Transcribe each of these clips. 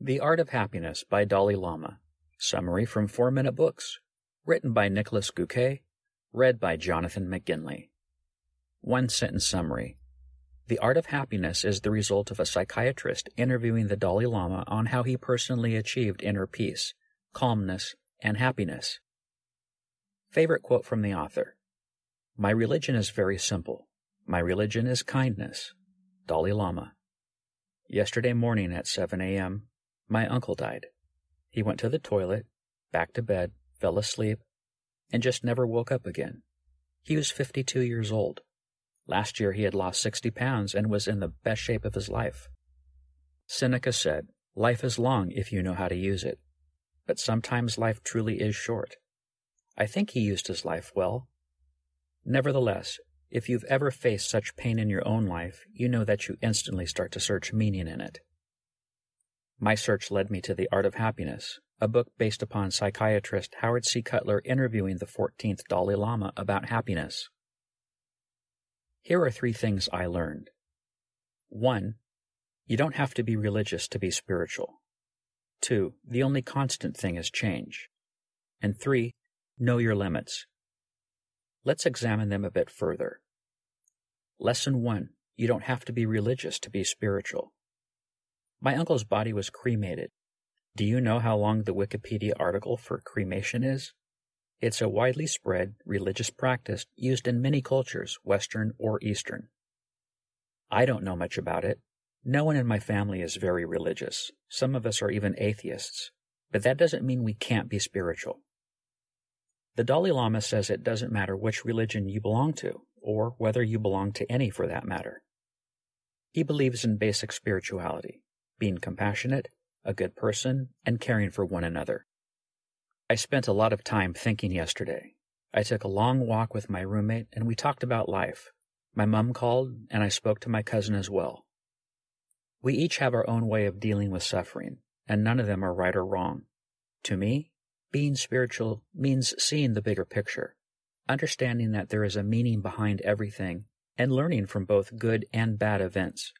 The Art of Happiness by Dalai Lama. Summary from 4 Minute Books. Written by Nicholas Göke. Read by Jonathan McGinley. One sentence summary. The Art of Happiness is the result of a psychiatrist interviewing the Dalai Lama on how he personally achieved inner peace, calmness, and happiness. Favorite quote from the author My religion is very simple. My religion is kindness. Dalai Lama. Yesterday morning at 7 a.m., my uncle died. He went to the toilet, back to bed, fell asleep, and just never woke up again. He was 52 years old. Last year he had lost 60 pounds and was in the best shape of his life. Seneca said, Life is long if you know how to use it, but sometimes life truly is short. I think he used his life well. Nevertheless, if you've ever faced such pain in your own life, you know that you instantly start to search meaning in it. My search led me to The Art of Happiness, a book based upon psychiatrist Howard C. Cutler interviewing the 14th Dalai Lama about happiness. Here are three things I learned. 1. You don't have to be religious to be spiritual. 2. The only constant thing is change. And 3. Know your limits. Let's examine them a bit further. Lesson 1. You don't have to be religious to be spiritual. My uncle's body was cremated. Do you know how long the Wikipedia article for cremation is? It's a widely spread religious practice used in many cultures, Western or Eastern. I don't know much about it. No one in my family is very religious. Some of us are even atheists. But that doesn't mean we can't be spiritual. The Dalai Lama says it doesn't matter which religion you belong to, or whether you belong to any for that matter. He believes in basic spirituality being compassionate, a good person, and caring for one another. I spent a lot of time thinking yesterday. I took a long walk with my roommate and we talked about life. My mum called and I spoke to my cousin as well. We each have our own way of dealing with suffering, and none of them are right or wrong. To me, being spiritual means seeing the bigger picture, understanding that there is a meaning behind everything, and learning from both good and bad events.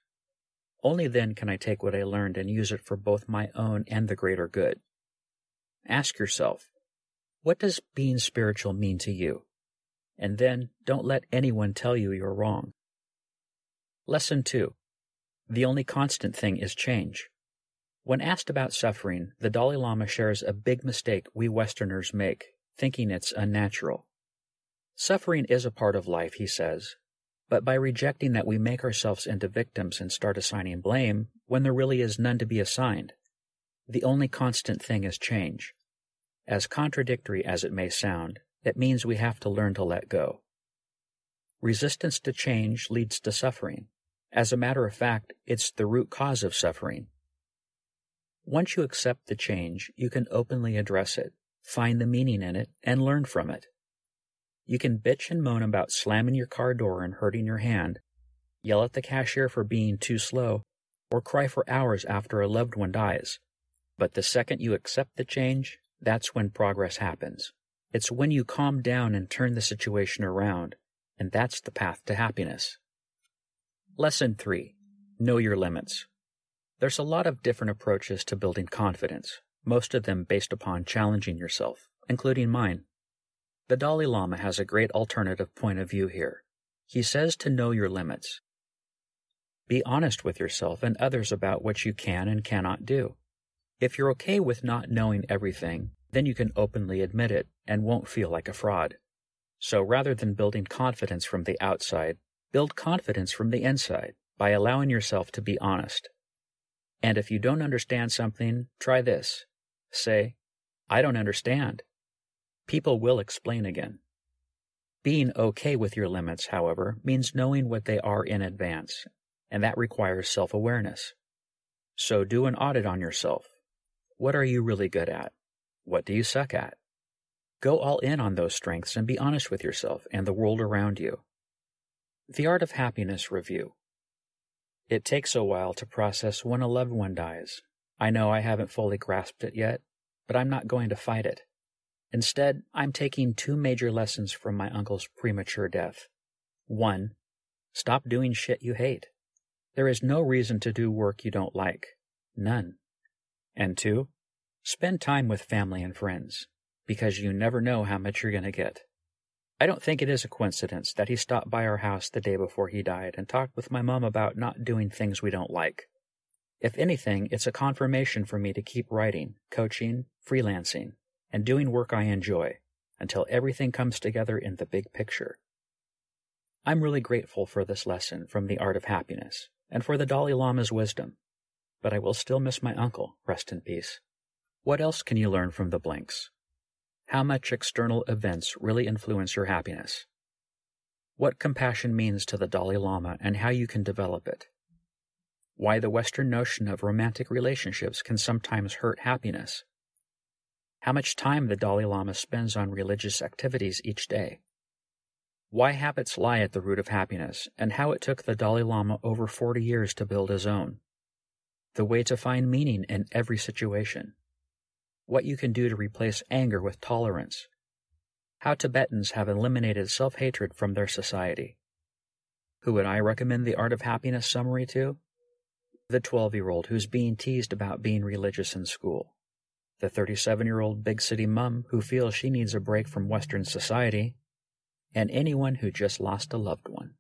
Only then can I take what I learned and use it for both my own and the greater good. Ask yourself, what does being spiritual mean to you? And then don't let anyone tell you you're wrong. Lesson 2. The only constant thing is change. When asked about suffering, the Dalai Lama shares a big mistake we Westerners make, thinking it's unnatural. Suffering is a part of life, he says, but by rejecting that we make ourselves into victims and start assigning blame when there really is none to be assigned. The only constant thing is change. As contradictory as it may sound, it means we have to learn to let go. Resistance to change leads to suffering. As a matter of fact, it's the root cause of suffering. Once you accept the change, you can openly address it, find the meaning in it, and learn from it. You can bitch and moan about slamming your car door and hurting your hand, yell at the cashier for being too slow, or cry for hours after a loved one dies. But the second you accept the change, that's when progress happens. It's when you calm down and turn the situation around, and that's the path to happiness. Lesson 3 Know Your Limits. There's a lot of different approaches to building confidence, most of them based upon challenging yourself, including mine. The Dalai Lama has a great alternative point of view here. He says to know your limits. Be honest with yourself and others about what you can and cannot do. If you're okay with not knowing everything, then you can openly admit it and won't feel like a fraud. So rather than building confidence from the outside, build confidence from the inside by allowing yourself to be honest. And if you don't understand something, try this. Say, I don't understand. People will explain again. Being okay with your limits, however, means knowing what they are in advance, and that requires self awareness. So do an audit on yourself. What are you really good at? What do you suck at? Go all in on those strengths and be honest with yourself and the world around you. The Art of Happiness Review. It takes a while to process when a loved one dies. I know I haven't fully grasped it yet, but I'm not going to fight it. Instead, I'm taking two major lessons from my uncle's premature death. One, stop doing shit you hate. There is no reason to do work you don't like. None. And two, spend time with family and friends, because you never know how much you're going to get. I don't think it is a coincidence that he stopped by our house the day before he died and talked with my mom about not doing things we don't like. If anything, it's a confirmation for me to keep writing, coaching, freelancing, and doing work I enjoy until everything comes together in the big picture. I'm really grateful for this lesson from the art of happiness and for the Dalai Lama's wisdom, but I will still miss my uncle, rest in peace. What else can you learn from the blinks? How much external events really influence your happiness? What compassion means to the Dalai Lama and how you can develop it? Why the Western notion of romantic relationships can sometimes hurt happiness? How much time the Dalai Lama spends on religious activities each day? Why habits lie at the root of happiness, and how it took the Dalai Lama over 40 years to build his own. The way to find meaning in every situation. What you can do to replace anger with tolerance. How Tibetans have eliminated self hatred from their society. Who would I recommend the Art of Happiness summary to? The 12 year old who's being teased about being religious in school. The 37 year old big city mum who feels she needs a break from Western society and anyone who just lost a loved one.